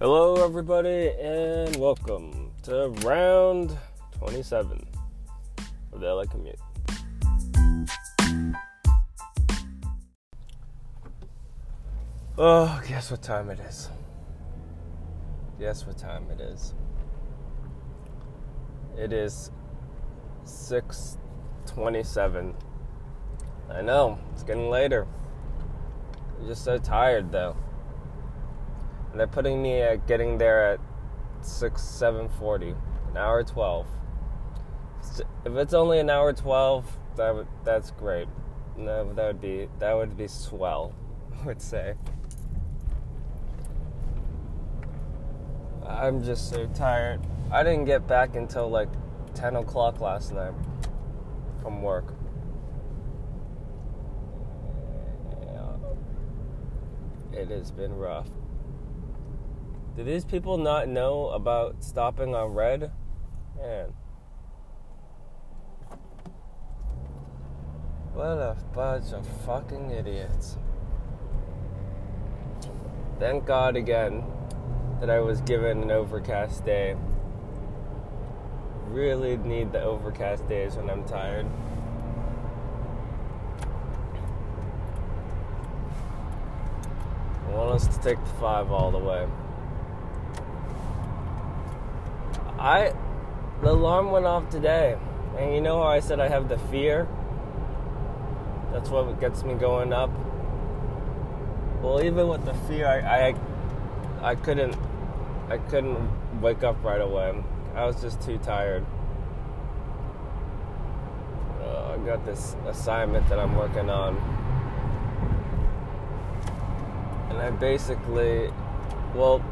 Hello, everybody, and welcome to round 27 of the LA Commute. Oh, guess what time it is? Guess what time it is? It is 6:27. I know it's getting later. I'm just so tired, though. And they're putting me at getting there at 6 7:40, an hour 12. If it's only an hour 12, that would, that's great. No, that would be that would be swell, I would say. I'm just so tired. I didn't get back until like 10 o'clock last night from work. It has been rough. Do these people not know about stopping on red? Man. What a bunch of fucking idiots. Thank God again that I was given an overcast day. Really need the overcast days when I'm tired. I want us to take the five all the way. I the alarm went off today. And you know how I said I have the fear? That's what gets me going up. Well, even with the fear, I, I I couldn't I couldn't wake up right away. I was just too tired. Uh, I got this assignment that I'm working on. And I basically well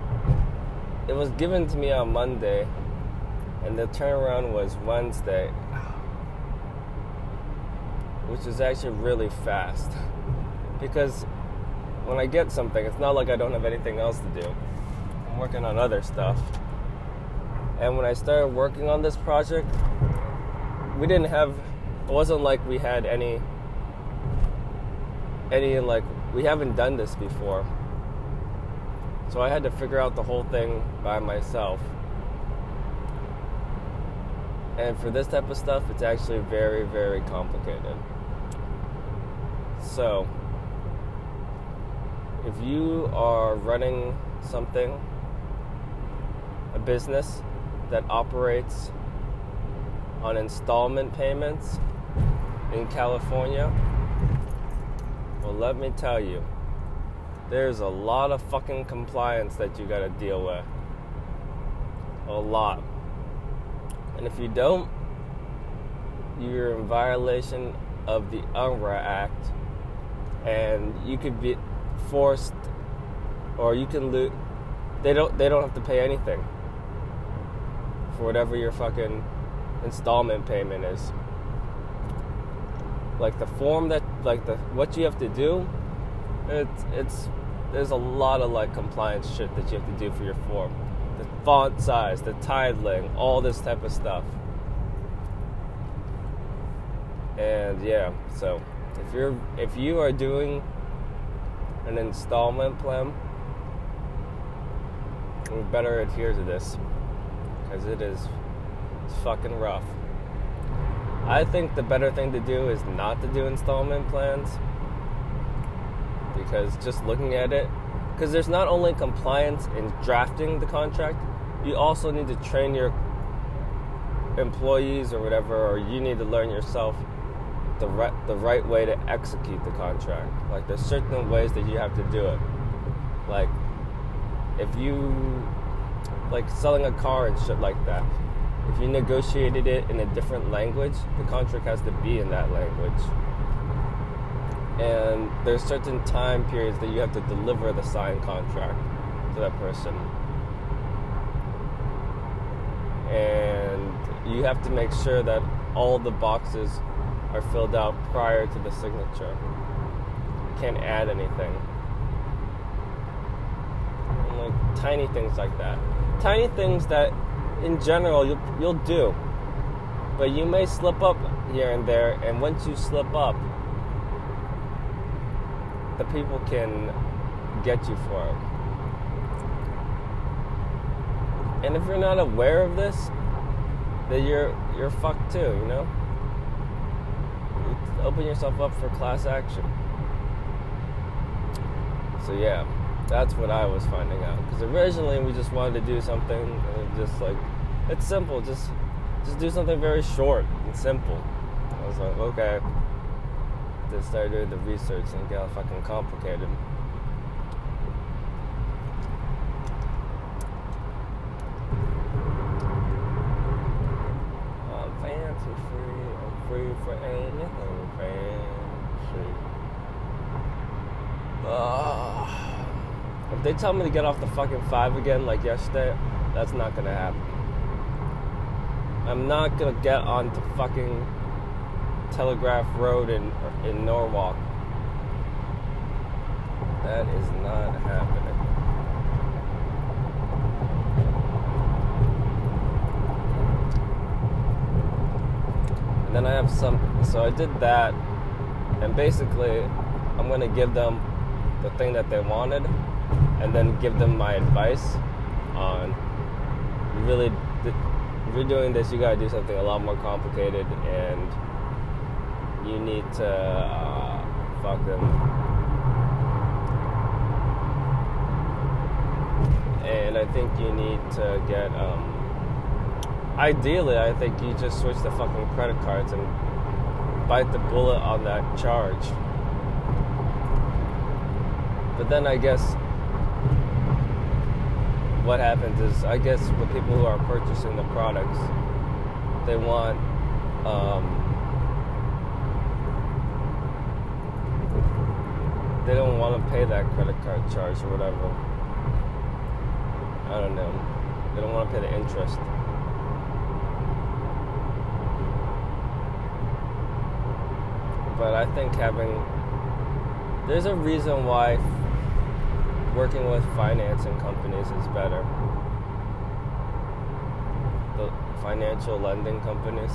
it was given to me on Monday and the turnaround was Wednesday. Which is actually really fast. Because when I get something, it's not like I don't have anything else to do. I'm working on other stuff. And when I started working on this project, we didn't have it wasn't like we had any any like we haven't done this before. So I had to figure out the whole thing by myself. And for this type of stuff, it's actually very, very complicated. So, if you are running something, a business that operates on installment payments in California, well, let me tell you, there's a lot of fucking compliance that you gotta deal with. A lot. And if you don't, you're in violation of the Unruh Act, and you could be forced, or you can lose. They don't. They don't have to pay anything for whatever your fucking installment payment is. Like the form that, like the what you have to do, it's it's there's a lot of like compliance shit that you have to do for your form the font size, the titling, all this type of stuff. And yeah, so if you're if you are doing an installment plan, we better adhere to this because it is it's fucking rough. I think the better thing to do is not to do installment plans because just looking at it, because there's not only compliance in drafting the contract, you also need to train your employees or whatever, or you need to learn yourself the right the right way to execute the contract. Like there's certain ways that you have to do it. Like if you like selling a car and shit like that. If you negotiated it in a different language, the contract has to be in that language and there's certain time periods that you have to deliver the signed contract to that person. And you have to make sure that all the boxes are filled out prior to the signature. You can't add anything. Like tiny things like that. Tiny things that in general you'll, you'll do. But you may slip up here and there and once you slip up the people can get you for it. And if you're not aware of this, then you're you're fucked too, you know? You open yourself up for class action. So yeah, that's what I was finding out. Because originally we just wanted to do something and just like it's simple, just just do something very short and simple. I was like, okay. Then started doing the research and got fucking complicated. I'm fancy free, I'm free for anything fancy. Uh, if they tell me to get off the fucking five again like yesterday, that's not gonna happen. I'm not gonna get on to fucking Telegraph Road in in Norwalk. That is not happening. And then I have some. So I did that, and basically, I'm gonna give them the thing that they wanted, and then give them my advice on really. If you're doing this, you gotta do something a lot more complicated, and you need to uh, fuck them. And I think you need to get. Um, ideally, I think you just switch the fucking credit cards and bite the bullet on that charge. But then I guess what happens is, I guess with people who are purchasing the products, they want. Um, they don't want to pay that credit card charge or whatever. I don't know. They don't want to pay the interest. But I think having there's a reason why working with financing companies is better. The financial lending companies.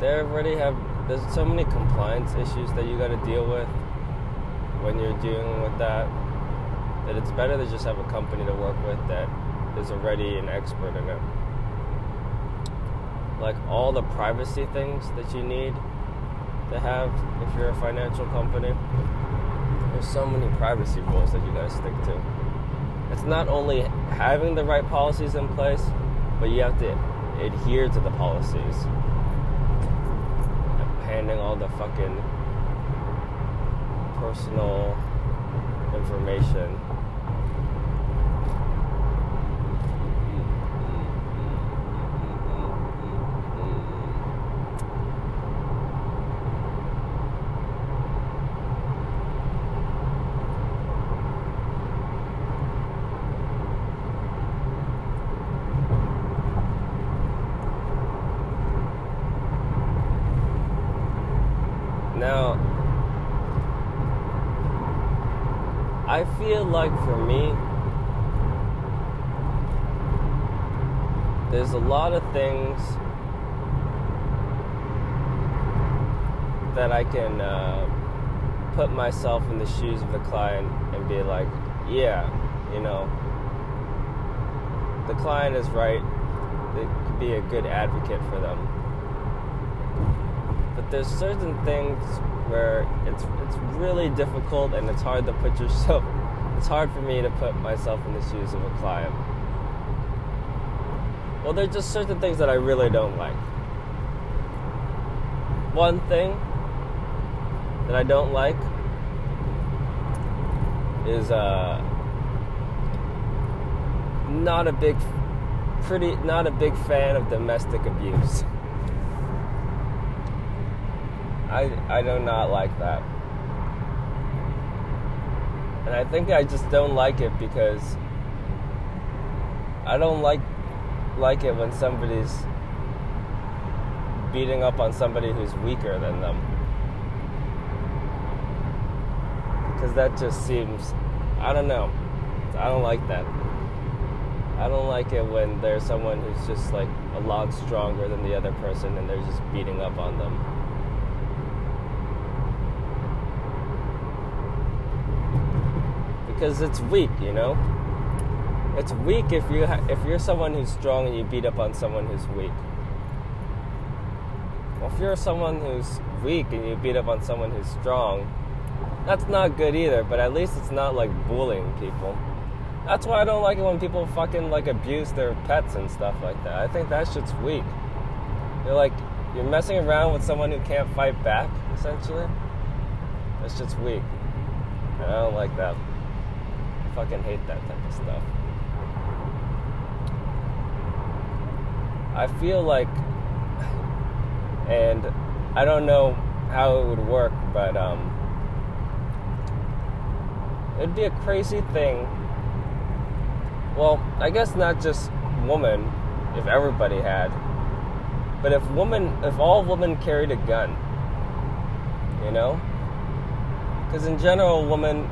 They already have there's so many compliance issues that you got to deal with when you're dealing with that that it's better to just have a company to work with that is already an expert in it. Like all the privacy things that you need to have if you're a financial company. There's so many privacy rules that you gotta stick to. It's not only having the right policies in place, but you have to adhere to the policies. Handing all the fucking personal information. Now, I feel like for me, there's a lot of things that I can uh, put myself in the shoes of the client and be like, yeah, you know, the client is right. It could be a good advocate for them. But there's certain things where it's it's really difficult and it's hard to put yourself it's hard for me to put myself in the shoes of a client. Well, there's just certain things that I really don't like. One thing that I don't like is uh not a big pretty not a big fan of domestic abuse. I I do not like that. And I think I just don't like it because I don't like like it when somebody's beating up on somebody who's weaker than them. Cuz that just seems I don't know. I don't like that. I don't like it when there's someone who's just like a lot stronger than the other person and they're just beating up on them. because it's weak, you know? It's weak if you ha- if you're someone who's strong and you beat up on someone who's weak. Well, if you're someone who's weak and you beat up on someone who's strong, that's not good either. But at least it's not like bullying people. That's why I don't like it when people fucking like abuse their pets and stuff like that. I think that shit's weak. You're like you're messing around with someone who can't fight back, essentially. That just weak. I don't like that. I fucking hate that type of stuff. I feel like and I don't know how it would work, but um it'd be a crazy thing well, I guess not just women, if everybody had, but if women, if all women carried a gun, you know, because in general, women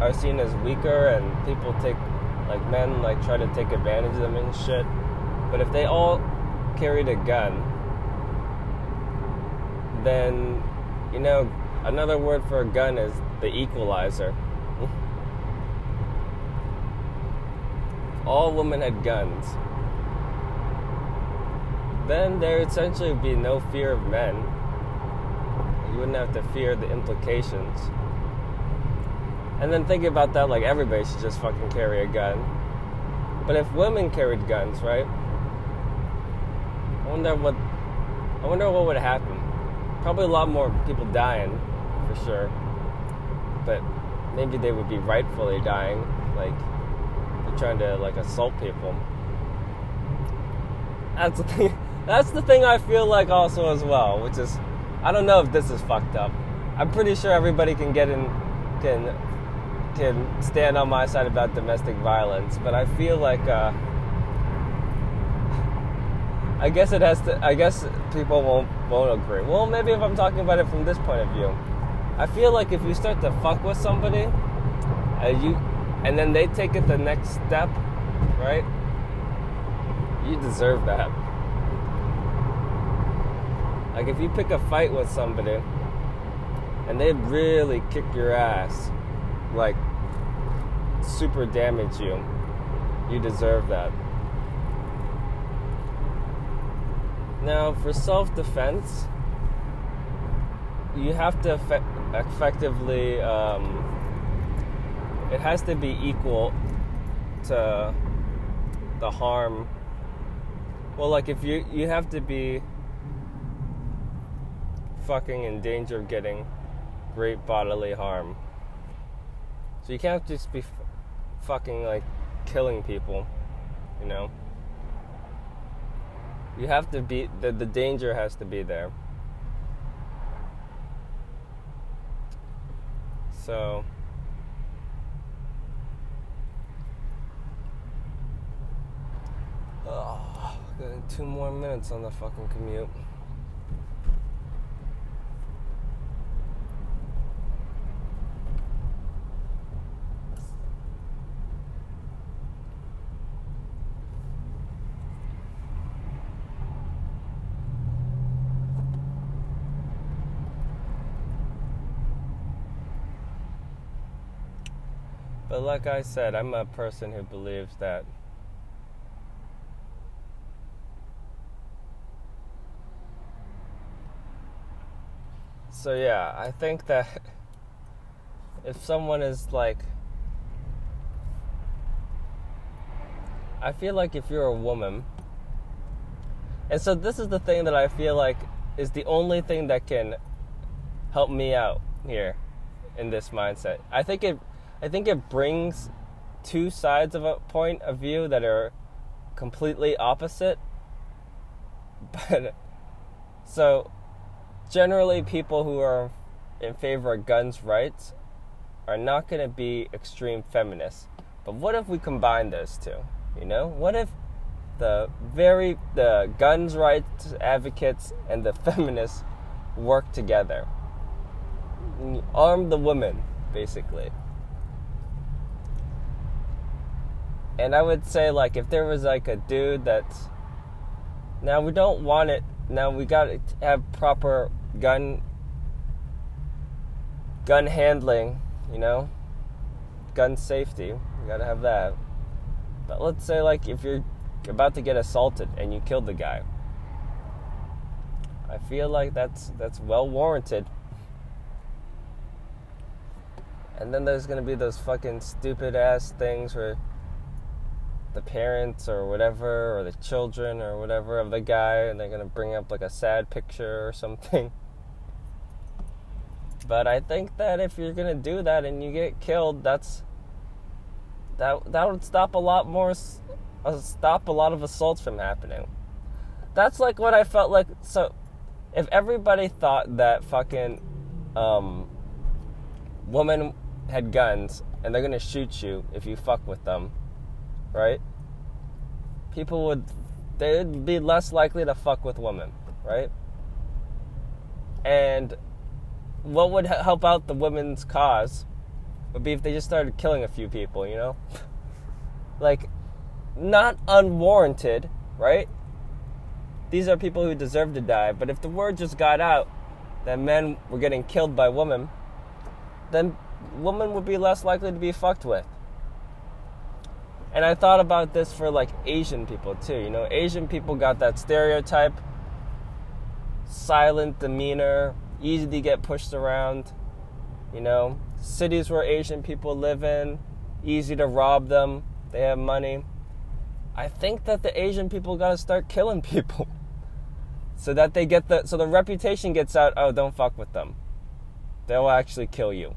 are seen as weaker, and people take, like men, like try to take advantage of them and shit. But if they all carried a gun, then, you know, another word for a gun is the equalizer. all women had guns, then there would essentially be no fear of men. You wouldn't have to fear the implications. And then think about that like everybody should just fucking carry a gun. But if women carried guns, right? I wonder what I wonder what would happen. Probably a lot more people dying, for sure. But maybe they would be rightfully dying, like they're trying to like assault people. That's the thing. That's the thing I feel like also as well, which is I don't know if this is fucked up. I'm pretty sure everybody can get in can can stand on my side about domestic violence, but I feel like uh, I guess it has to. I guess people won't won't agree. Well, maybe if I'm talking about it from this point of view, I feel like if you start to fuck with somebody, uh, you and then they take it the next step, right? You deserve that. Like if you pick a fight with somebody and they really kick your ass, like super damage you, you deserve that. Now, for self defense, you have to effect- effectively um, it has to be equal to the harm. Well, like if you you have to be fucking in danger of getting great bodily harm. So you can't just be f- fucking like killing people, you know. You have to be the the danger has to be there. So Oh, two more minutes on the fucking commute. But like I said, I'm a person who believes that So yeah, I think that if someone is like I feel like if you're a woman and so this is the thing that I feel like is the only thing that can help me out here in this mindset. I think it I think it brings two sides of a point of view that are completely opposite. But so generally people who are in favor of guns rights are not going to be extreme feminists. But what if we combine those two? You know, what if the very the guns rights advocates and the feminists work together? Arm the women, basically. And I would say like if there was like a dude that's now we don't want it now we got to have proper gun gun handling, you know, gun safety. We got to have that. But let's say like if you're about to get assaulted and you killed the guy. I feel like that's that's well warranted. And then there's gonna be those fucking stupid ass things where the parents or whatever, or the children or whatever of the guy, and they're gonna bring up like a sad picture or something. But I think that if you're gonna do that and you get killed, that's that that would stop a lot more, uh, stop a lot of assaults from happening. That's like what I felt like. So, if everybody thought that fucking um, woman had guns and they're gonna shoot you if you fuck with them, right? People would they'd be less likely to fuck with women, right? And what would help out the women's cause would be if they just started killing a few people, you know? like, not unwarranted, right? These are people who deserve to die, but if the word just got out that men were getting killed by women, then women would be less likely to be fucked with. And I thought about this for like Asian people too. You know, Asian people got that stereotype silent demeanor, easy to get pushed around. You know, cities where Asian people live in, easy to rob them. They have money. I think that the Asian people got to start killing people. so that they get the so the reputation gets out, oh, don't fuck with them. They'll actually kill you.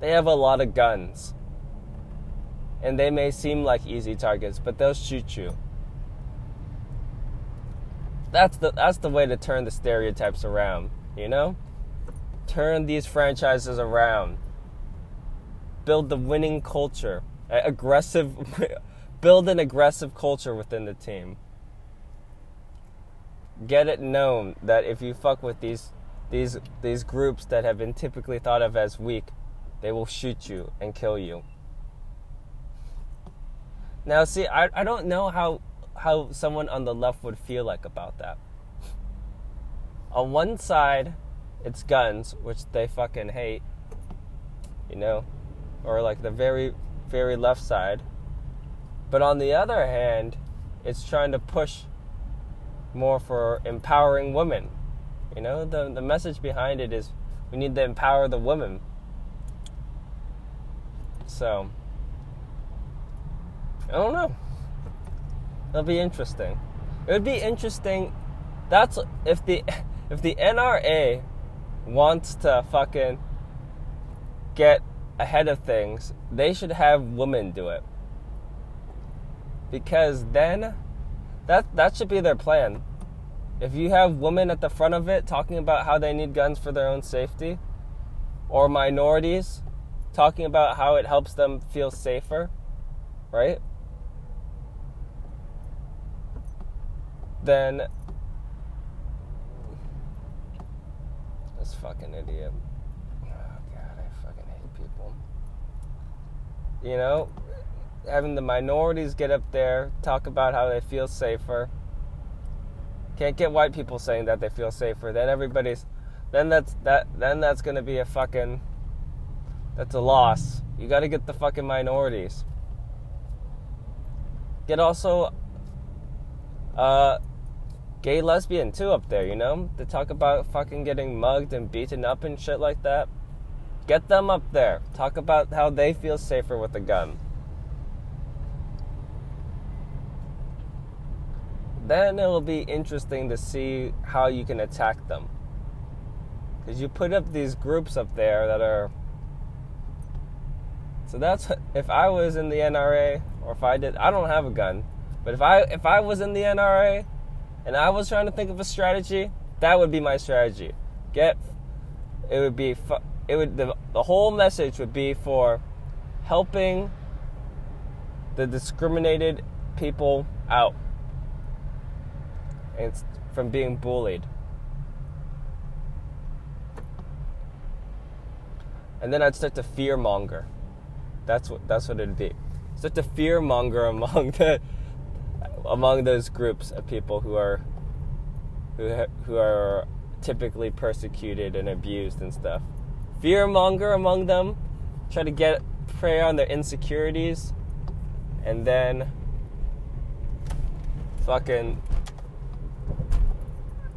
They have a lot of guns. And they may seem like easy targets, but they'll shoot you. That's the that's the way to turn the stereotypes around. You know? Turn these franchises around. Build the winning culture. Aggressive build an aggressive culture within the team. Get it known that if you fuck with these these these groups that have been typically thought of as weak, they will shoot you and kill you. Now see, I, I don't know how how someone on the left would feel like about that. On one side, it's guns, which they fucking hate, you know, or like the very, very left side. But on the other hand, it's trying to push more for empowering women. You know, the, the message behind it is we need to empower the women. So, I don't know. It'll be interesting. It would be interesting. That's if the if the NRA wants to fucking get ahead of things, they should have women do it. Because then that that should be their plan. If you have women at the front of it talking about how they need guns for their own safety, or minorities talking about how it helps them feel safer, right? Then this fucking idiot. Oh god, I fucking hate people. You know, having the minorities get up there, talk about how they feel safer. Can't get white people saying that they feel safer. Then everybody's then that's that then that's gonna be a fucking that's a loss. You gotta get the fucking minorities. Get also uh gay lesbian too up there, you know? They talk about fucking getting mugged and beaten up and shit like that. Get them up there. Talk about how they feel safer with a gun. Then it'll be interesting to see how you can attack them. Because you put up these groups up there that are. So that's if I was in the NRA or if I did, I don't have a gun, but if I if I was in the NRA and I was trying to think of a strategy, that would be my strategy. Get it would be it would the, the whole message would be for helping the discriminated people out and from being bullied. And then I'd start to fear monger. That's what that's what it'd be. Start to fear monger among the among those groups of people who are who who are typically persecuted and abused and stuff. Fear monger among them, try to get prey on their insecurities, and then fucking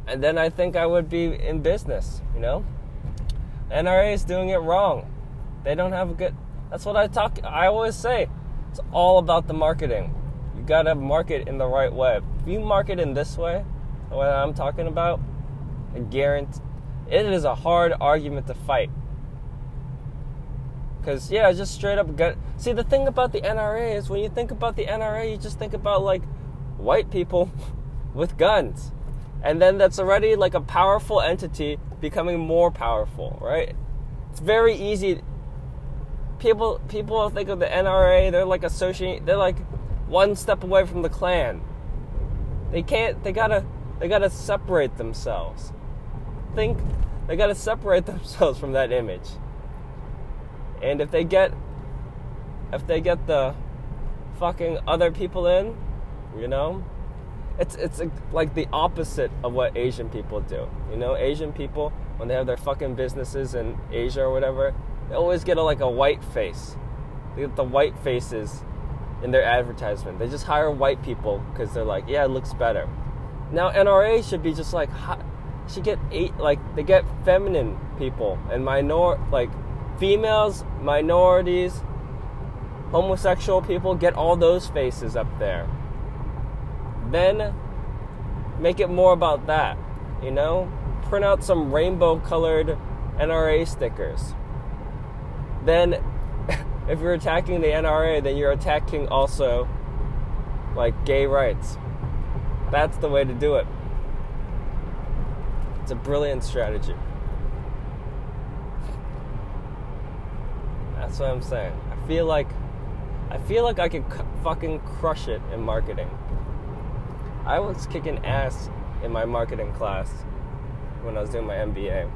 and then I think I would be in business, you know? NRA is doing it wrong. They don't have a good That's what I talk I always say. It's all about the marketing. You got to market in the right way. If you market in this way, what I'm talking about, I guarantee it is a hard argument to fight. Cause yeah, just straight up gut. See, the thing about the NRA is when you think about the NRA, you just think about like white people with guns, and then that's already like a powerful entity becoming more powerful, right? It's very easy. People people think of the NRA, they're like associate, they're like one step away from the Klan. They can't. They gotta. They gotta separate themselves. Think. They gotta separate themselves from that image. And if they get. If they get the fucking other people in, you know, it's it's like the opposite of what Asian people do. You know, Asian people when they have their fucking businesses in Asia or whatever, they always get a, like a white face. They get the white faces in their advertisement. They just hire white people because they're like, yeah, it looks better. Now NRA should be just like, should get eight like they get feminine people and minor like females, minorities, homosexual people. Get all those faces up there. Then make it more about that. You know, print out some rainbow colored NRA stickers. Then if you're attacking the NRA, then you're attacking also like gay rights. That's the way to do it. It's a brilliant strategy. That's what I'm saying. I feel like I feel like I could c- fucking crush it in marketing. I was kicking ass in my marketing class when I was doing my MBA.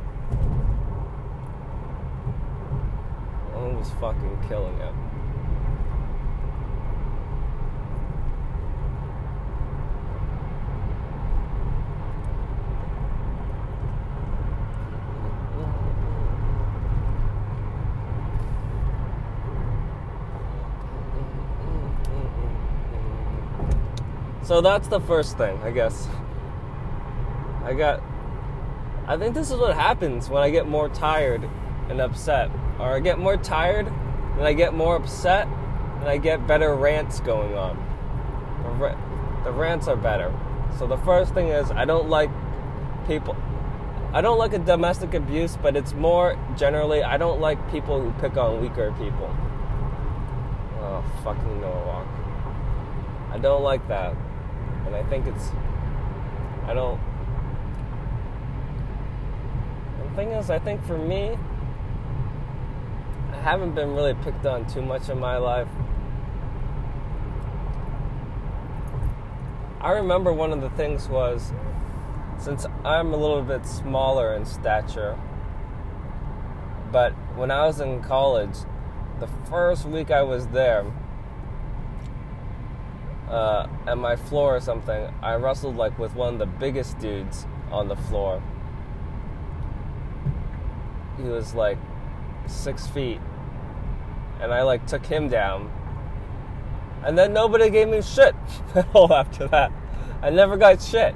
Was fucking killing it. So that's the first thing, I guess. I got. I think this is what happens when I get more tired and upset. Or I get more tired and I get more upset and I get better rants going on. The, the rants are better. So the first thing is I don't like people. I don't like a domestic abuse, but it's more generally I don't like people who pick on weaker people. Oh, fucking Norwalk. I don't like that. And I think it's. I don't. The thing is, I think for me, haven't been really picked on too much in my life. I remember one of the things was since I'm a little bit smaller in stature, but when I was in college, the first week I was there, uh, at my floor or something, I wrestled like with one of the biggest dudes on the floor. He was like six feet and I like took him down. And then nobody gave me shit at all after that. I never got shit.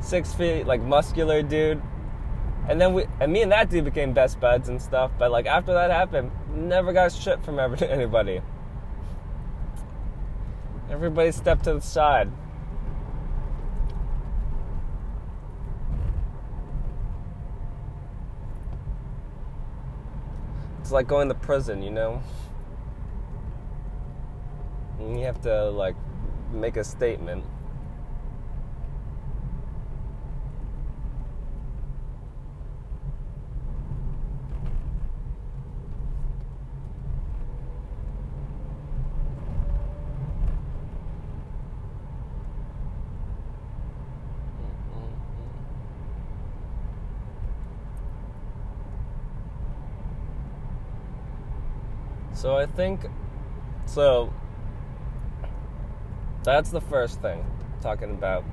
Six feet, like muscular dude. And then we and me and that dude became best buds and stuff. But like after that happened, never got shit from ever anybody. Everybody stepped to the side. Like going to prison, you know? And you have to, like, make a statement. So I think so that's the first thing talking about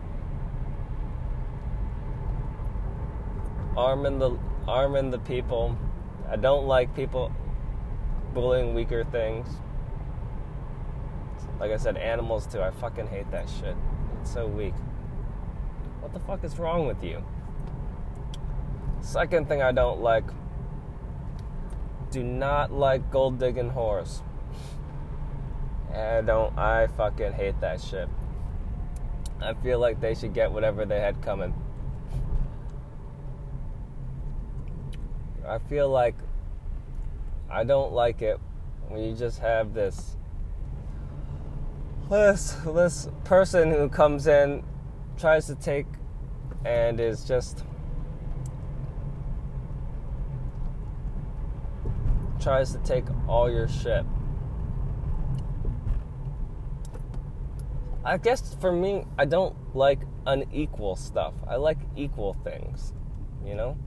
arming the arming the people. I don't like people bullying weaker things. Like I said, animals too. I fucking hate that shit. It's so weak. What the fuck is wrong with you? Second thing I don't like do not like gold digging whores. I don't, I fucking hate that shit. I feel like they should get whatever they had coming. I feel like I don't like it when you just have this this this person who comes in tries to take and is just tries to take all your shit. I guess for me, I don't like unequal stuff. I like equal things, you know?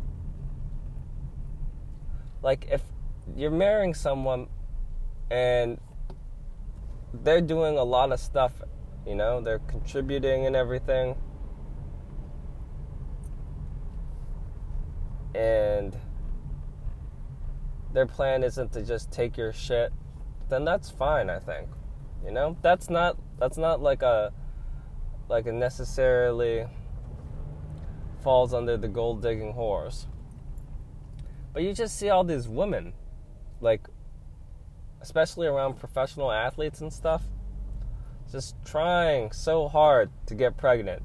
Like if you're marrying someone and they're doing a lot of stuff, you know, they're contributing and everything. And their plan isn't to just take your shit, then that's fine, I think. You know? That's not that's not like a like a necessarily falls under the gold digging whores. But you just see all these women like especially around professional athletes and stuff, just trying so hard to get pregnant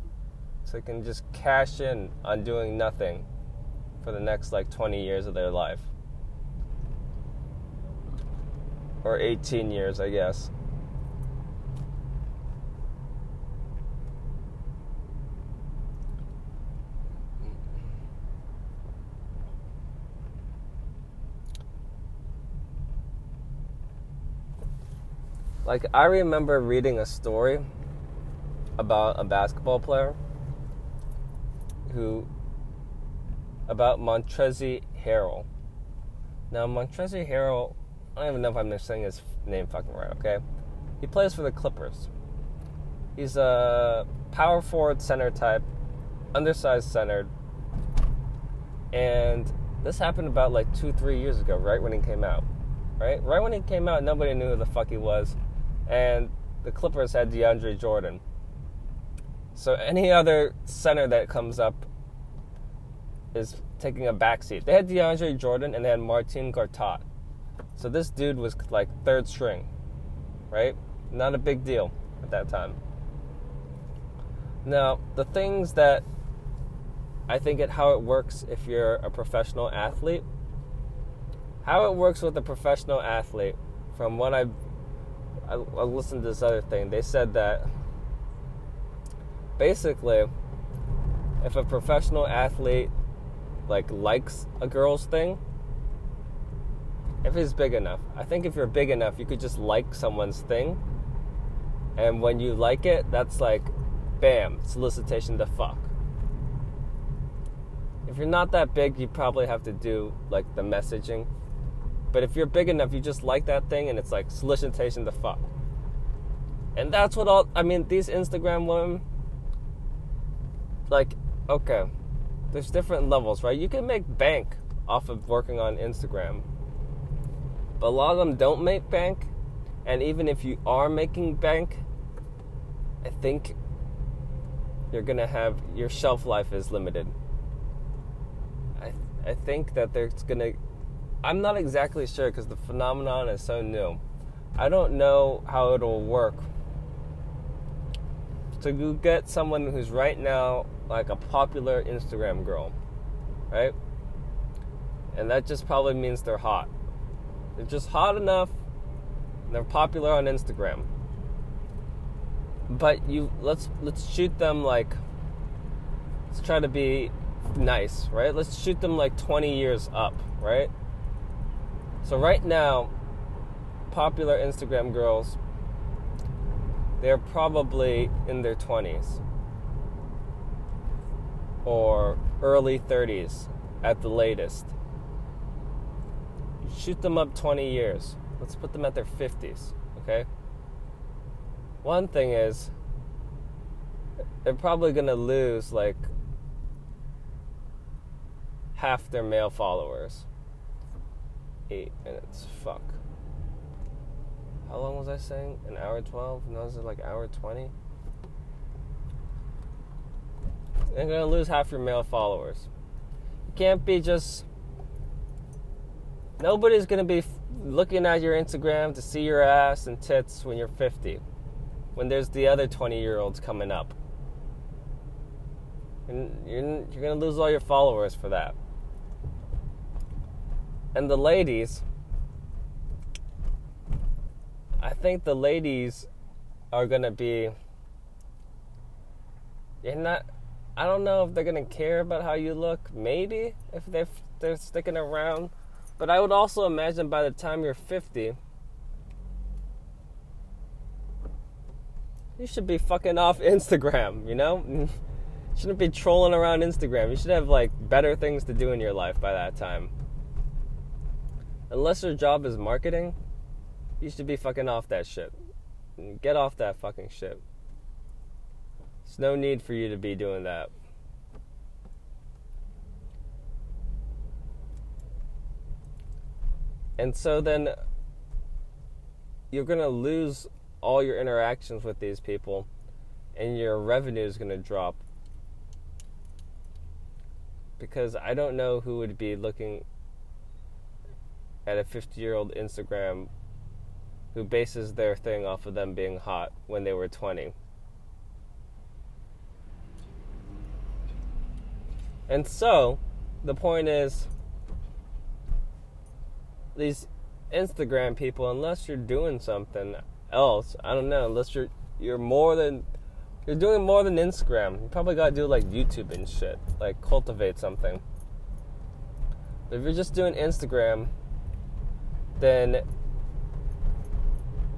so they can just cash in on doing nothing for the next like 20 years of their life. Or 18 years, I guess. Like, I remember reading a story about a basketball player who, about Montrezl Harrell. Now, Montrezl Harrell, I don't even know if I'm saying his name fucking right, okay? He plays for the Clippers. He's a power forward center type, undersized centered. And this happened about like two, three years ago, right when he came out. Right? Right when he came out, nobody knew who the fuck he was and the Clippers had DeAndre Jordan. So any other center that comes up is taking a backseat. They had DeAndre Jordan and they had Martin Gortat. So this dude was like third string, right? Not a big deal at that time. Now, the things that I think it how it works if you're a professional athlete, how it works with a professional athlete, from what I've I, I listened to this other thing. They said that basically, if a professional athlete like likes a girl's thing, if it's big enough, I think if you're big enough, you could just like someone's thing, and when you like it, that's like, bam, solicitation to fuck. If you're not that big, you probably have to do like the messaging but if you're big enough, you just like that thing and it's like solicitation to fuck. And that's what all, I mean, these Instagram women, like, okay, there's different levels, right? You can make bank off of working on Instagram. But a lot of them don't make bank. And even if you are making bank, I think you're gonna have your shelf life is limited. I I think that there's gonna I'm not exactly sure because the phenomenon is so new. I don't know how it'll work. To get someone who's right now like a popular Instagram girl, right? And that just probably means they're hot. They're just hot enough. they're popular on Instagram. But you let's let's shoot them like let's try to be nice, right? Let's shoot them like 20 years up, right? So right now, popular Instagram girls, they're probably in their 20s or early 30s at the latest. Shoot them up 20 years. Let's put them at their 50s, okay? One thing is, they're probably to lose like half their male followers eight minutes. Fuck. how long was I saying? An hour 12? No, is it like hour 20? They're gonna lose half your male followers. You can't be just. Nobody's gonna be looking at your Instagram to see your ass and tits when you're 50, when there's the other 20 year olds coming up. And you're, you're gonna lose all your followers for that. And the ladies, I think the ladies are gonna be. You're not. I don't know if they're gonna care about how you look. Maybe if they're they're sticking around, but I would also imagine by the time you're 50, you should be fucking off Instagram. You know, shouldn't be trolling around Instagram. You should have like better things to do in your life by that time. Unless your job is marketing, you should be fucking off that shit. Get off that fucking shit. There's no need for you to be doing that. And so then you're going to lose all your interactions with these people and your revenue is going to drop. Because I don't know who would be looking at a 50 year old Instagram who bases their thing off of them being hot when they were 20. And so, the point is, these Instagram people, unless you're doing something else, I don't know, unless you're you're more than you're doing more than Instagram. You probably gotta do like YouTube and shit, like cultivate something. But if you're just doing Instagram, then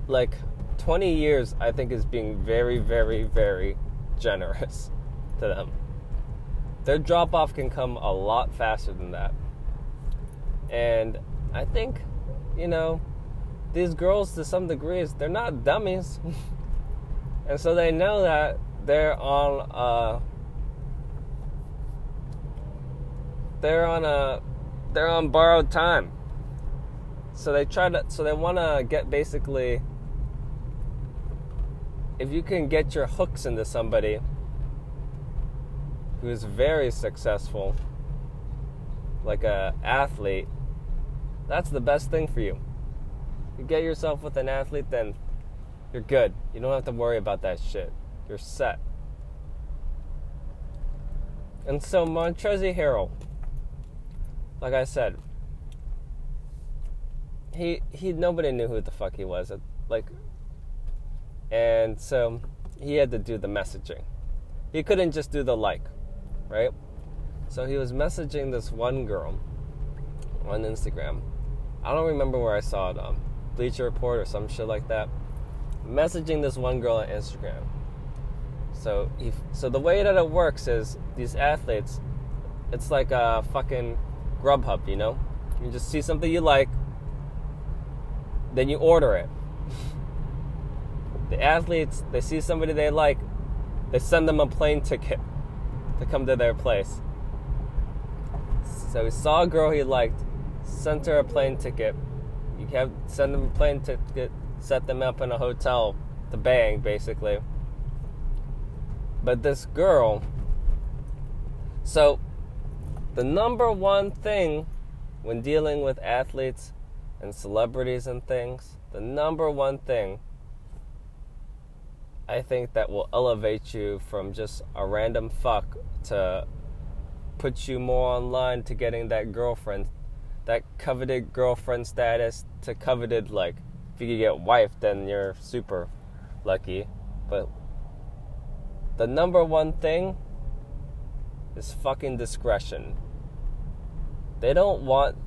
like 20 years, I think is being very, very, very generous to them their drop off can come a lot faster than that. And I think, you know, these girls to some degrees, they're not dummies. and so they know that they're on a they're on a they're on borrowed time. So they try to so they want to get basically if you can get your hooks into somebody who's very successful, like a athlete, that's the best thing for you. You get yourself with an athlete, then you're good. You don't have to worry about that shit. You're set. And so Montrezl Harrell, like I said, he he nobody knew who the fuck he was. Uh, like, and so he had to do the messaging. He couldn't just do the like right? So he was messaging this one girl on Instagram. I don't remember where I saw it on Bleacher Report or some shit like that. Messaging this one girl on Instagram. So he, so the way that it works is these athletes, it's like a fucking Grubhub, you know. You just see something you like, then you order it. the athletes, they see somebody they like, they send them a plane ticket to come to their place. So he saw a girl he liked, sent her a plane ticket. You have send them a plane ticket, set them up in a hotel to bang, basically. But this girl, so the number one thing when dealing with athletes and celebrities and things, the number one thing I think that will elevate you from just a random fuck to put you more online to getting that girlfriend, that coveted girlfriend status to coveted like if you could get wife then you're super lucky. But the number one thing is fucking discretion. They don't want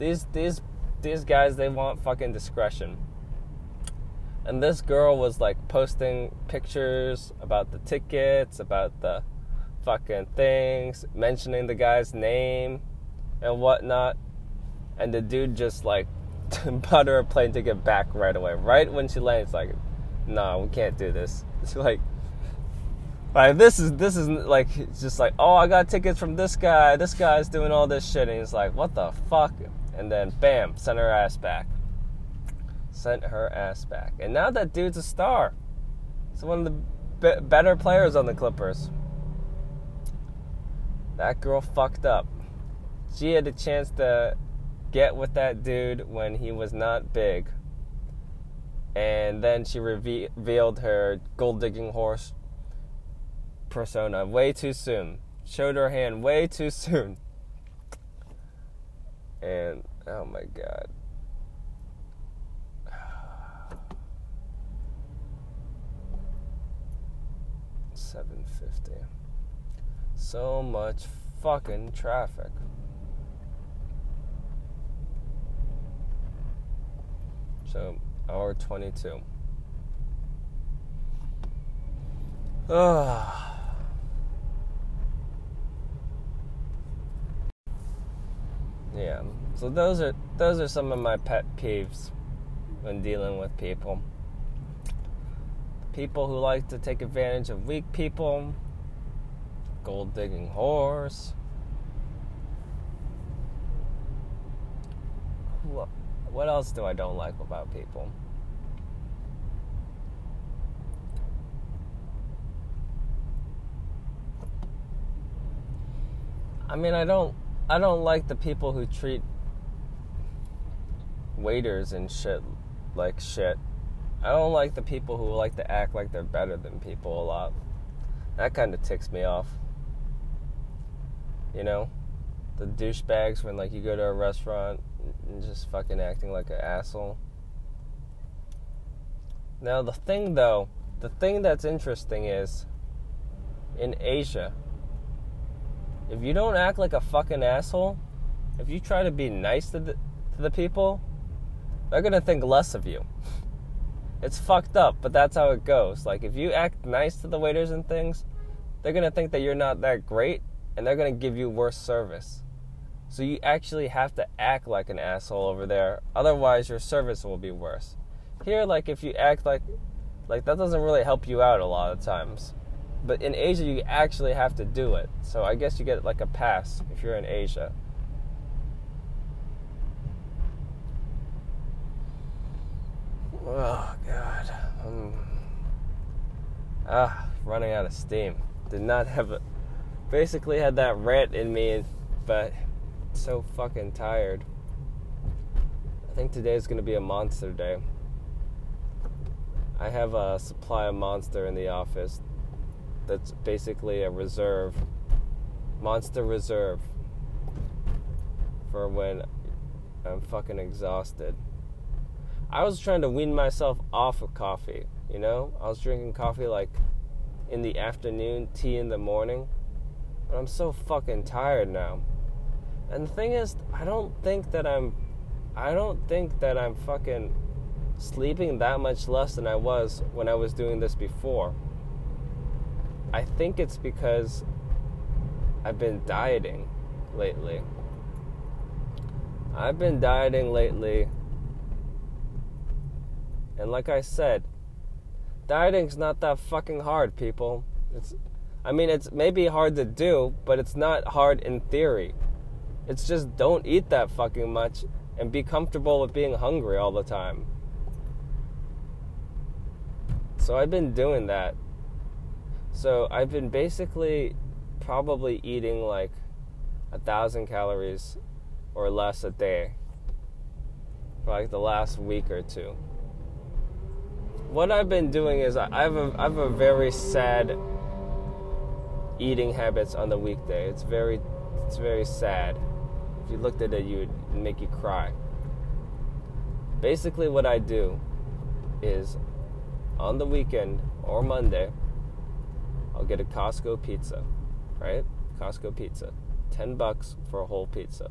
these these these guys they want fucking discretion. And this girl was like posting pictures about the tickets, about the fucking things, mentioning the guy's name and whatnot. And the dude just like bought her a plane ticket back right away. Right when she lands, like, no, nah, we can't do this. It's like, like this is this is like just like, oh, I got tickets from this guy. This guy's doing all this shit, and he's like, what the fuck? And then bam, sent her ass back. sent her ass back. And now that dude's a star. He's one of the be- better players on the Clippers. That girl fucked up. She had a chance to get with that dude when he was not big. And then she reve- revealed her gold digging whores persona way too soon. Showed her hand way too soon. And oh my god. Seven fifty. So much fucking traffic. So hour twenty two. Ugh. Yeah. So those are those are some of my pet peeves when dealing with people. People who like to take advantage of weak people, gold digging whores. What, else do I don't like about people? I mean, I don't I don't like the people who treat waiters and shit like shit. I don't like the people who like to act like they're better than people a lot. That kind of ticks me off. You know? The douchebags when like you go to a restaurant just fucking acting like an asshole. Now the thing though, the thing that's interesting is in Asia, if you don't act like a fucking asshole, if you try to be nice to the, to the people, they're gonna think less of you. It's fucked up, but that's how it goes. Like, if you act nice to the waiters and things, they're gonna think that you're not that great, and they're gonna give you worse service. So you actually have to act like an asshole over there, otherwise your service will be worse. Here, like, if you act like, like that doesn't really help you out a lot of times. But in Asia, you actually have to do it. So I guess you get like a pass if you're in Asia. Oh God. Um, ah, running out of steam. Did not have a. Basically had that rant in me, but so fucking tired. I think today is gonna be a monster day. I have a supply of monster in the office that's basically a reserve, monster reserve, for when I'm fucking exhausted. I was trying to wean myself off of coffee, you know? I was drinking coffee like in the afternoon, tea in the morning. But I'm so fucking tired now. And the thing is, I don't think that I'm I don't think that I'm fucking sleeping that much less than I was when I was doing this before. I think it's because I've been dieting lately. I've been dieting lately. And like I said, dieting's not that fucking hard, people. It's I mean, it's maybe hard to do, but it's not hard in theory. It's just don't eat that fucking much and be comfortable with being hungry all the time. So I've been doing that so I've been basically probably eating like a thousand calories or less a day for like the last week or two. What I've been doing is I have a, I have a very sad eating habits on the weekday. It's very it's very sad. If you looked at it, you would make you cry. Basically, what I do is on the weekend or Monday, I'll get a Costco pizza, right? Costco pizza. 10 bucks for a whole pizza.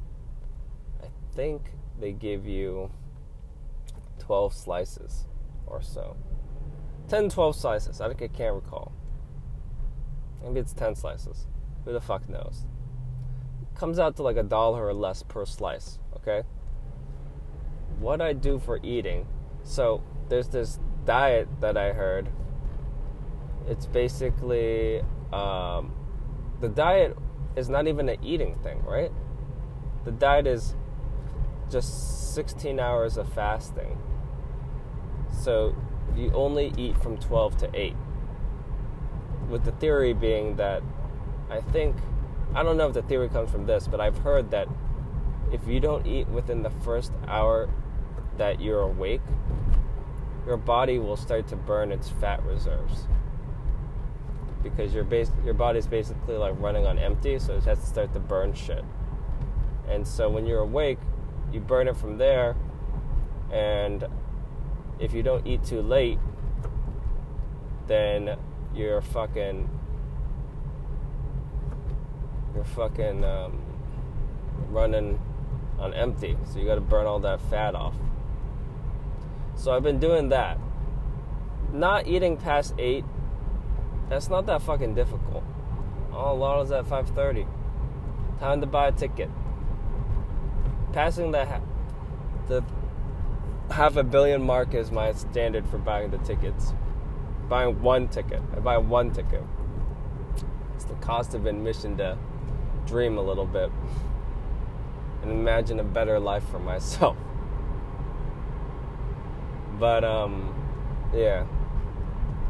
I think they give you 12 slices or so. 10, 12 slices. I, think I can't recall. Maybe it's 10 slices. Who the fuck knows? Comes out to like a dollar or less per slice, okay? What I do for eating. So, there's this diet that I heard it's basically um, the diet is not even an eating thing, right? The diet is just 16 hours of fasting. So you only eat from 12 to 8. With the theory being that I think, I don't know if the theory comes from this, but I've heard that if you don't eat within the first hour that you're awake, your body will start to burn its fat reserves because your base your body's basically like running on empty, so it has to start to burn shit. And so when you're awake, you burn it from there, and if you don't eat too late, then you're fucking you're fucking um, running on empty. So you got to burn all that fat off. So I've been doing that. Not eating past eight. That's not that fucking difficult. Oh, Laurel's at 5:30. Time to buy a ticket. Passing the ha- the half a billion mark is my standard for buying the tickets. Buying one ticket. I buy one ticket. It's the cost of admission to dream a little bit and imagine a better life for myself. But um yeah.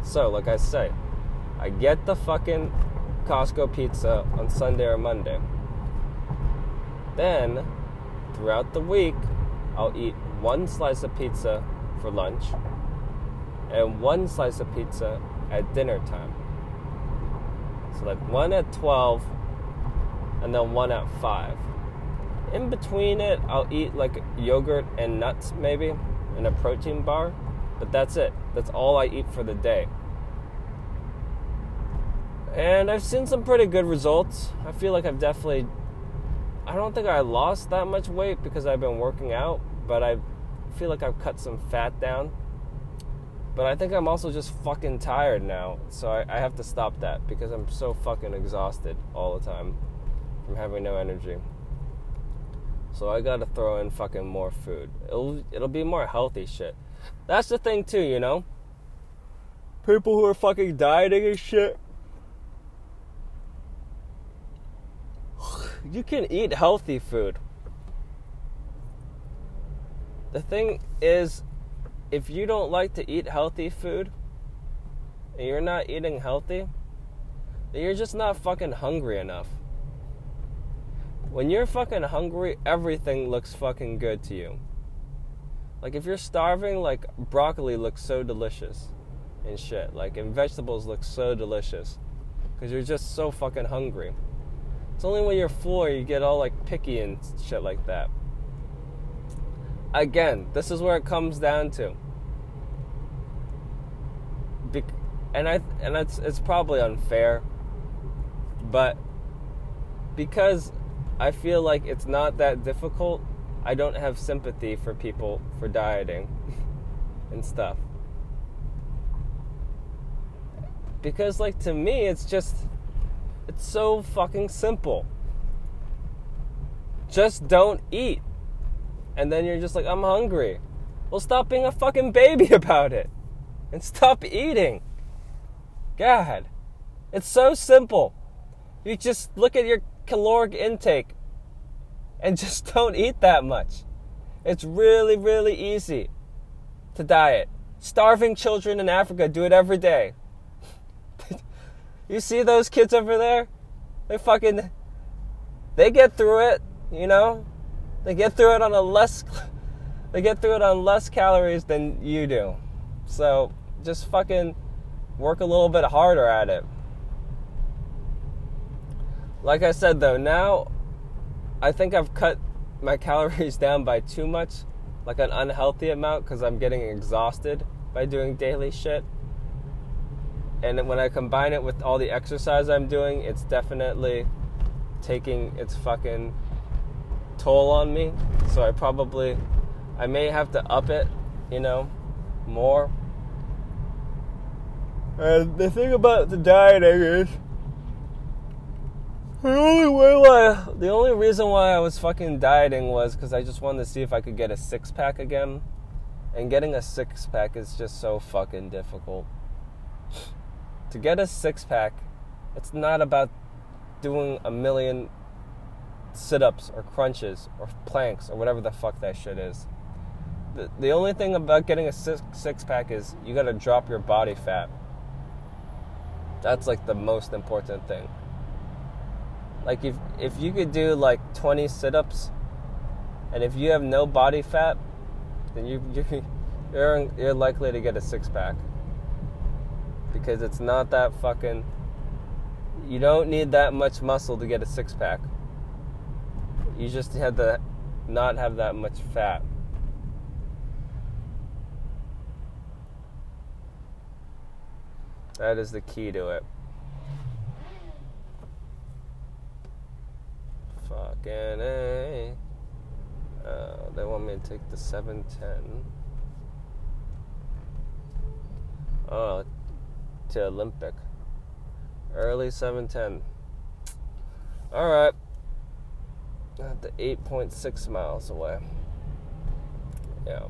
So, like I say, I get the fucking Costco pizza on Sunday or Monday. Then, throughout the week, I'll eat one slice of pizza for lunch and one slice of pizza at dinner time. So, like one at 12 and then one at 5. In between it, I'll eat like yogurt and nuts, maybe, and a protein bar, but that's it. That's all I eat for the day. And I've seen some pretty good results. I feel like I've definitely. I don't think I lost that much weight because I've been working out, but I feel like I've cut some fat down. But I think I'm also just fucking tired now, so I, I have to stop that because I'm so fucking exhausted all the time from having no energy. So I gotta throw in fucking more food. It'll it'll be more healthy shit. That's the thing too, you know. People who are fucking dieting and shit. You can eat healthy food. The thing is, if you don't like to eat healthy food, and you're not eating healthy, then you're just not fucking hungry enough. When you're fucking hungry, everything looks fucking good to you. Like if you're starving, like broccoli looks so delicious and shit. Like and vegetables look so delicious because you're just so fucking hungry. It's only when you're full you get all like picky and shit like that. Again, this is where it comes down to. Be- and I and it's it's probably unfair, but because I feel like it's not that difficult. I don't have sympathy for people for dieting and stuff. Because, like, to me, it's just, it's so fucking simple. Just don't eat. And then you're just like, I'm hungry. Well, stop being a fucking baby about it. And stop eating. God. It's so simple. You just look at your caloric intake and just don't eat that much. It's really, really easy to diet. Starving children in Africa do it every day. you see those kids over there? They fucking they get through it, you know? They get through it on a less they get through it on less calories than you do. So, just fucking work a little bit harder at it. Like I said though, now I think I've cut my calories down by too much, like an unhealthy amount, because I'm getting exhausted by doing daily shit. And when I combine it with all the exercise I'm doing, it's definitely taking its fucking toll on me. So I probably, I may have to up it, you know, more. And the thing about the dieting is, the only way why, the only reason why I was fucking dieting was because I just wanted to see if I could get a six pack again. And getting a six pack is just so fucking difficult. to get a six pack, it's not about doing a million sit ups or crunches or planks or whatever the fuck that shit is. the, the only thing about getting a six, six pack is you got to drop your body fat. That's like the most important thing. Like if if you could do like 20 sit-ups and if you have no body fat, then you you you're you're likely to get a six pack. Because it's not that fucking you don't need that much muscle to get a six pack. You just have to not have that much fat. That is the key to it. Fucking A. Uh, they want me to take the 710. Oh, to Olympic. Early 710. Alright. At the 8.6 miles away. Yeah.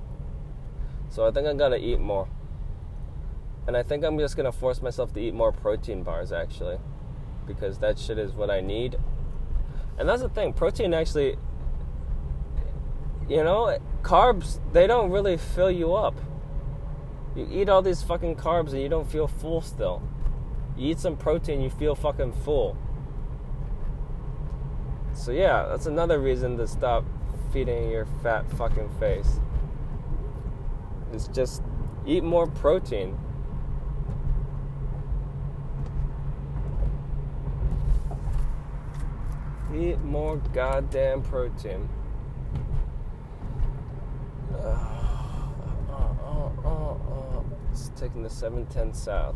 So I think I gotta eat more. And I think I'm just gonna force myself to eat more protein bars actually. Because that shit is what I need. And that's the thing, protein actually you know, carbs they don't really fill you up. You eat all these fucking carbs and you don't feel full still. You eat some protein, you feel fucking full. So yeah, that's another reason to stop feeding your fat fucking face. Is just eat more protein. Eat more goddamn protein. Uh, uh, uh, it's taking the 710 south.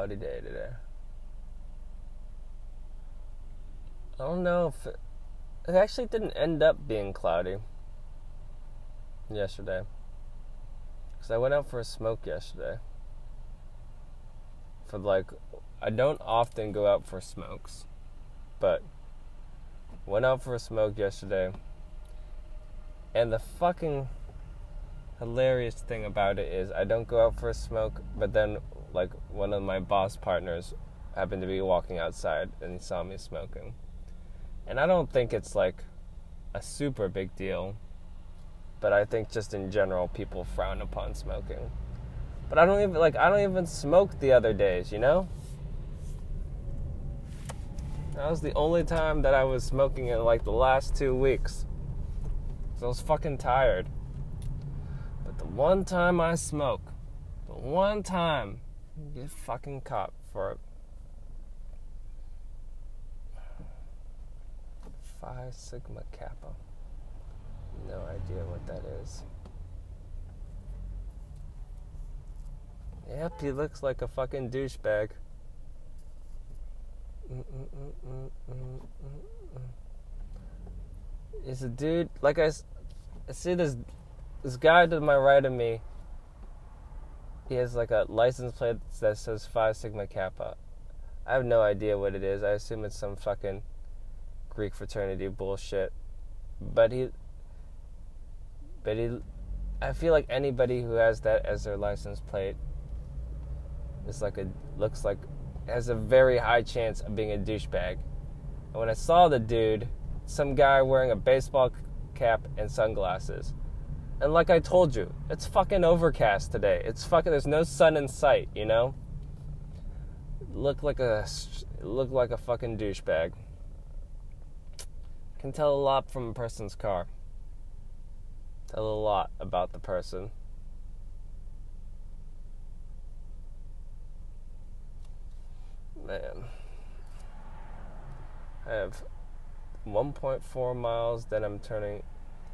Cloudy day today. I don't know if it, it actually didn't end up being cloudy yesterday. Because I went out for a smoke yesterday. For like, I don't often go out for smokes, but went out for a smoke yesterday. And the fucking hilarious thing about it is I don't go out for a smoke, but then like one of my boss partners happened to be walking outside and he saw me smoking. And I don't think it's like a super big deal, but I think just in general people frown upon smoking. But I don't even like I don't even smoke the other days, you know? That was the only time that I was smoking in like the last 2 weeks. So I was fucking tired. But the one time I smoke, the one time Get fucking cop for it. Phi Sigma Kappa. No idea what that is. Yep, he looks like a fucking douchebag. Is a dude like I, I see this this guy to my right of me he has like a license plate that says Phi Sigma Kappa. I have no idea what it is. I assume it's some fucking Greek fraternity bullshit. But he, but he, I feel like anybody who has that as their license plate is like a looks like has a very high chance of being a douchebag. And when I saw the dude, some guy wearing a baseball cap and sunglasses. And like I told you, it's fucking overcast today. It's fucking there's no sun in sight, you know? Look like a look like a fucking douchebag. Can tell a lot from a person's car. Tell a lot about the person. Man. I have 1.4 miles, then I'm turning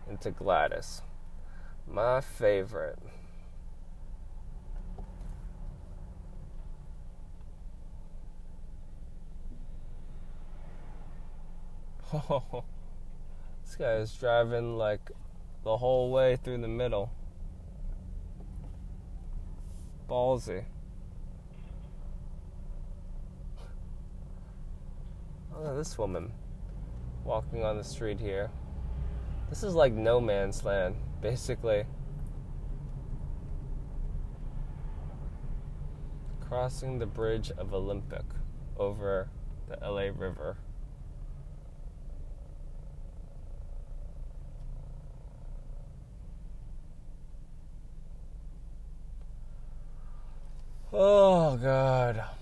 into Gladys. My favorite. This guy is driving like the whole way through the middle. Ballsy. Oh, this woman walking on the street here. This is like no man's land basically. Crossing the bridge of Olympic over the LA River. Oh, God.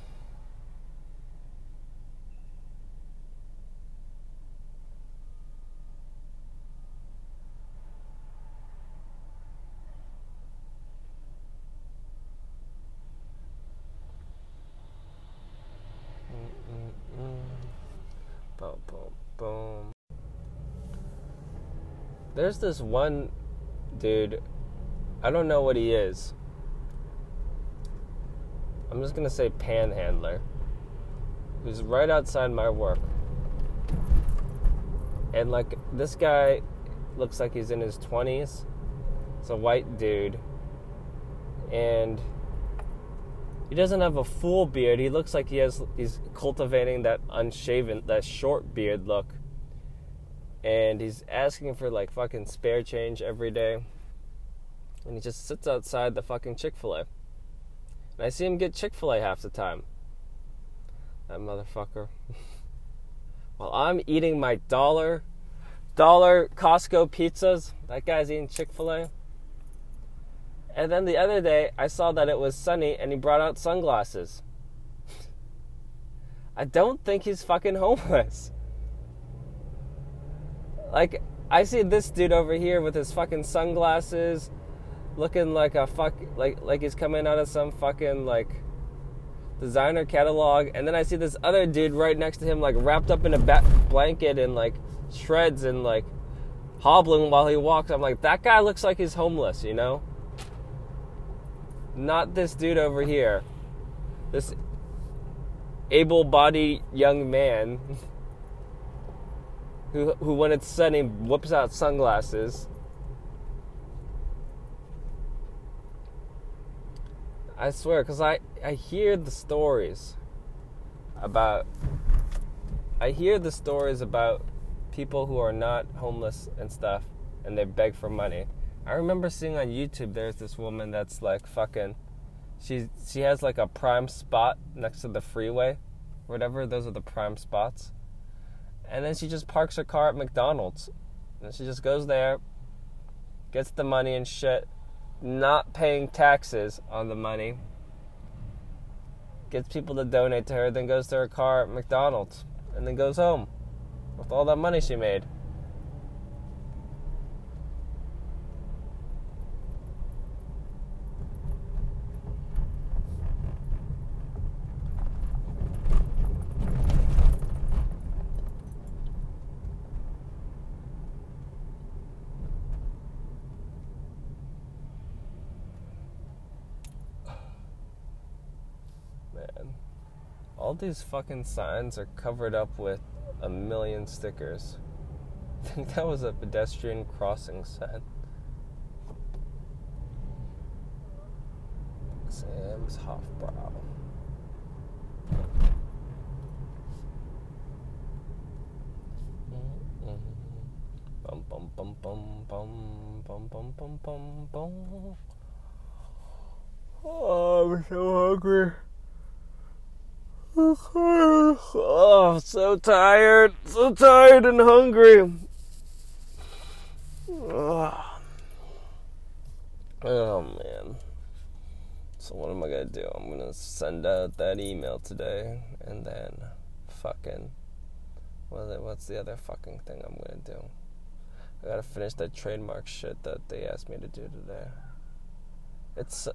There's this one dude. I don't know what he is. I'm just gonna say panhandler. Who's right outside my work. And like this guy looks like he's in his 20s. It's a white dude. And he doesn't have a full beard. He looks like he has he's cultivating that unshaven, that short beard look. And he's asking for like fucking spare change every day. And he just sits outside the fucking Chick-fil-A. And I see him get Chick-fil-A half the time. That motherfucker. While I'm eating my dollar dollar Costco pizzas, that guy's eating Chick-fil-A. And then the other day, I saw that it was sunny and he brought out sunglasses. I don't think he's fucking homeless. Like, I see this dude over here with his fucking sunglasses, looking like a fuck, like like he's coming out of some fucking like designer catalog, and then I see this other dude right next to him, like wrapped up in a bat- blanket and like shreds and like hobbling while he walks. I'm like, that guy looks like he's homeless, you know? Not this dude over here. This able bodied young man who, who, when it's sunny, whips out sunglasses. I swear, because I, I hear the stories about. I hear the stories about people who are not homeless and stuff, and they beg for money. I remember seeing on YouTube there's this woman that's like fucking she she has like a prime spot next to the freeway, whatever. Those are the prime spots. And then she just parks her car at McDonald's. And she just goes there, gets the money and shit, not paying taxes on the money. Gets people to donate to her, then goes to her car at McDonald's, and then goes home with all that money she made. Man. All these fucking signs are covered up with a million stickers. I think that was a pedestrian crossing sign. Sam's Hofbrau. Bum bum bum bum bum bum bum bum bum bum. Oh, I'm so hungry. Oh, so tired, so tired and hungry. Oh. man. So what am I gonna do? I'm gonna send out that email today, and then fucking what? What's the other fucking thing I'm gonna do? I gotta finish that trademark shit that they asked me to do today. It's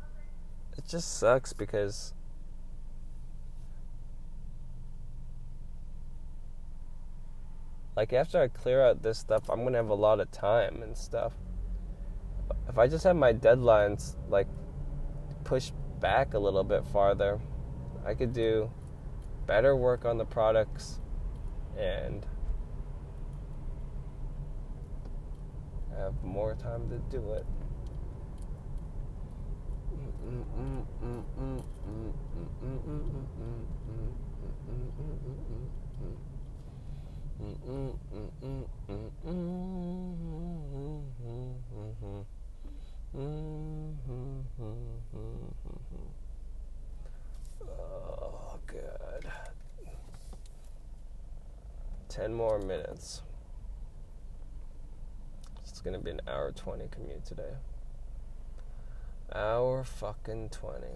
it just sucks because like after I clear out this stuff, I'm gonna have a lot of time and stuff. If I just have my deadlines like pushed back a little bit farther, I could do better work on the products and have more time to do it. Oh, good. 10 more minutes. It's gonna be an hour 20 commute today. Hour fucking 20.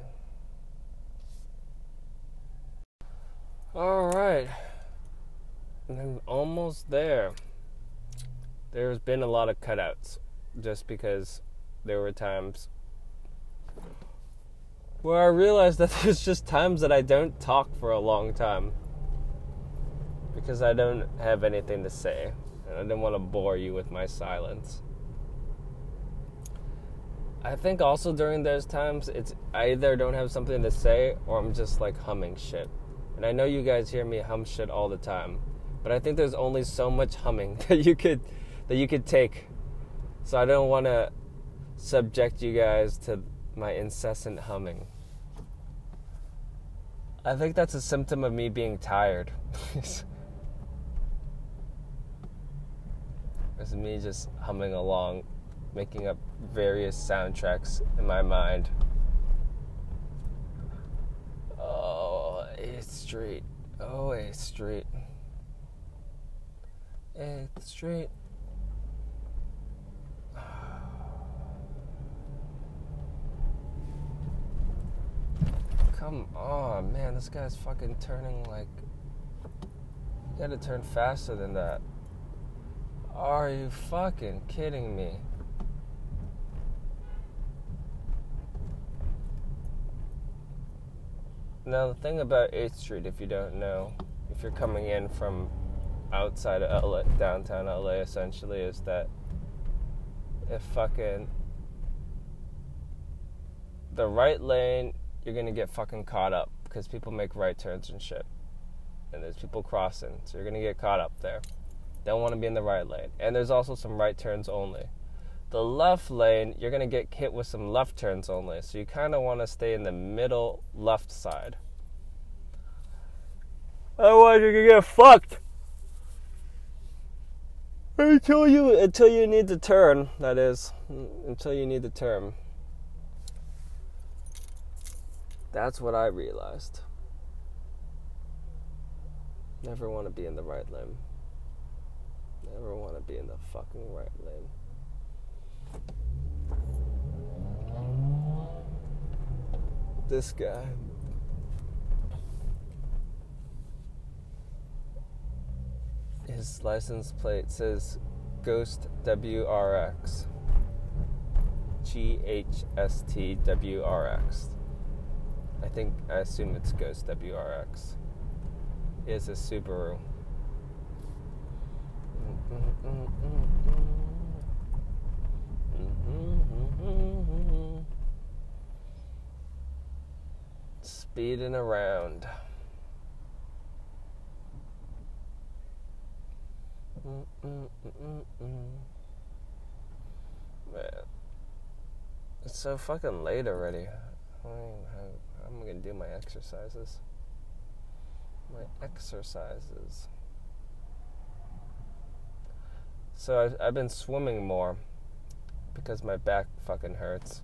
Alright. I'm almost there. There's been a lot of cutouts just because there were times where I realized that there's just times that I don't talk for a long time because I don't have anything to say and I didn't want to bore you with my silence. I think also during those times it's I either don't have something to say or I'm just like humming shit. And I know you guys hear me hum shit all the time, but I think there's only so much humming that you could that you could take. So I don't want to subject you guys to my incessant humming. I think that's a symptom of me being tired. it's me just humming along, making up various soundtracks in my mind. Oh, 8th Street. Oh, 8th Street. 8th Street. Come on, man. This guy's fucking turning like. You gotta turn faster than that. Are you fucking kidding me? Now, the thing about 8th Street, if you don't know, if you're coming in from outside of LA, downtown LA, essentially, is that if fucking the right lane, you're gonna get fucking caught up because people make right turns and shit. And there's people crossing, so you're gonna get caught up there. Don't want to be in the right lane. And there's also some right turns only. The left lane, you're gonna get hit with some left turns only, so you kind of want to stay in the middle left side. Otherwise, you're gonna get fucked. Until you until you need to turn, that is, until you need to turn. That's what I realized. Never want to be in the right lane. Never want to be in the fucking right lane. This guy. His license plate says Ghost WRX. G H S T W R X. I think, I assume it's Ghost WRX. It's a Subaru. Speeding around. Man, it's so fucking late already. I'm gonna do my exercises. My exercises. So I've, I've been swimming more because my back fucking hurts.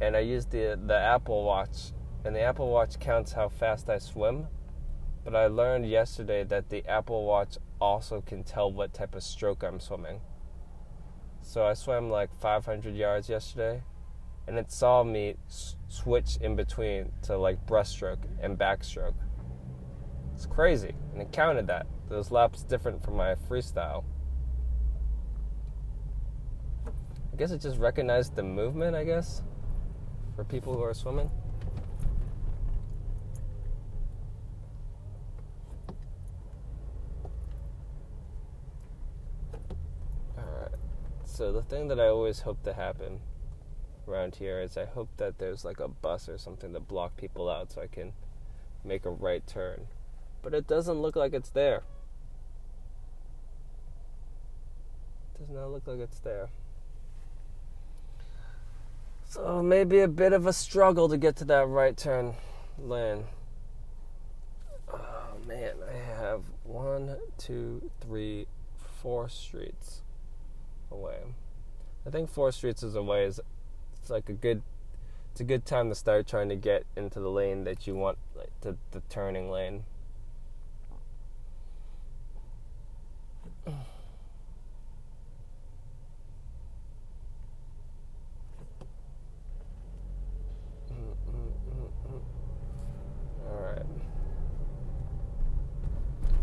And I use the the Apple Watch, and the Apple Watch counts how fast I swim. But I learned yesterday that the Apple Watch also can tell what type of stroke I'm swimming. So I swam like 500 yards yesterday, and it saw me switch in between to like breaststroke and backstroke. It's crazy, and it counted that. Those laps different from my freestyle. I guess it just recognized the movement, I guess, for people who are swimming. Alright. So the thing that I always hope to happen around here is I hope that there's like a bus or something to block people out so I can make a right turn. But it doesn't look like it's there. Does not look like it's there. So maybe a bit of a struggle to get to that right turn lane. Oh man, I have one, two, three, four streets away. I think four streets is away is it's like a good it's a good time to start trying to get into the lane that you want like the, the turning lane.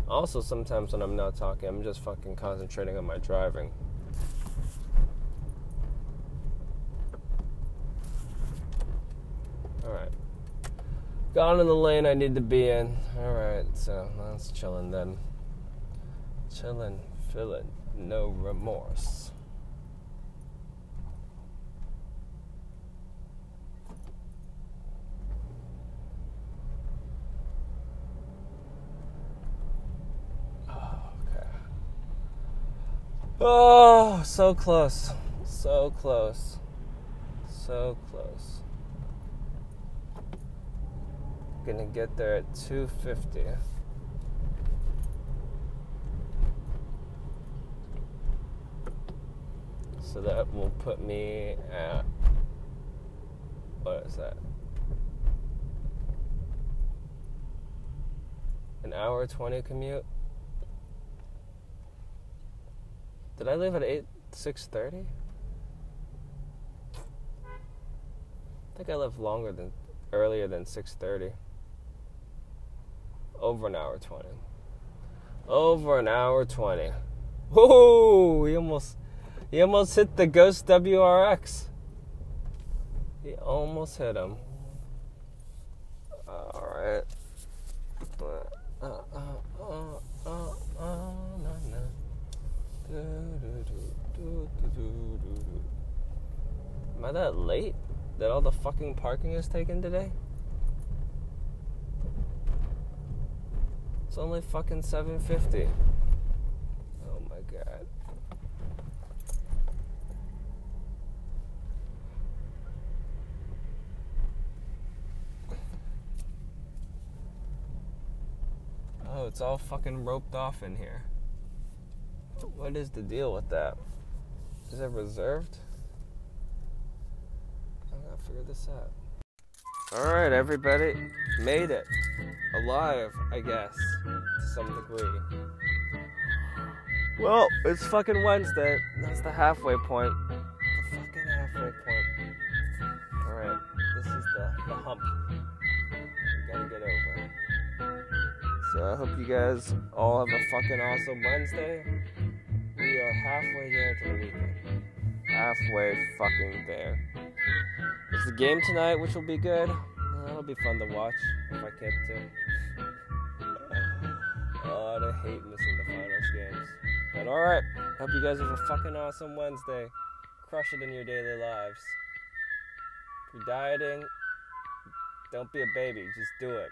Also, sometimes when I'm not talking, I'm just fucking concentrating on my driving. Alright. Got in the lane I need to be in. Alright, so that's chilling then. Chilling, feeling, no remorse. Oh, okay. Oh, so close. So close. So close. Gonna get there at 250. So that will put me at what is that? An hour 20 commute? Did I leave at 8 6:30? I think I left longer than earlier than 6:30. Over an hour 20. Over an hour 20. Whoa! He almost he almost hit the Ghost WRX. He almost hit him. All right. Am I that late? That all the fucking parking is taken today? It's only fucking 750. Oh my god. Oh, it's all fucking roped off in here. What is the deal with that? Is it reserved? I gotta figure this out. Alright, everybody. Made it. Alive, I guess. To some degree. Well, it's fucking Wednesday. That's the halfway point. The fucking halfway point. Alright, this is the, the hump. We gotta get over. So I hope you guys all have a fucking awesome Wednesday. We are halfway there to the weekend. Halfway fucking there. The game tonight, which will be good. Uh, That'll be fun to watch if I get to. oh, I hate missing the finals games. But alright, hope you guys have a fucking awesome Wednesday. Crush it in your daily lives. If you're dieting, don't be a baby, just do it.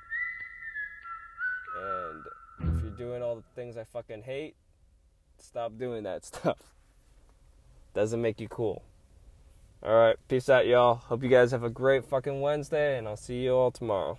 And if you're doing all the things I fucking hate, stop doing that stuff. Doesn't make you cool. Alright, peace out, y'all. Hope you guys have a great fucking Wednesday, and I'll see you all tomorrow.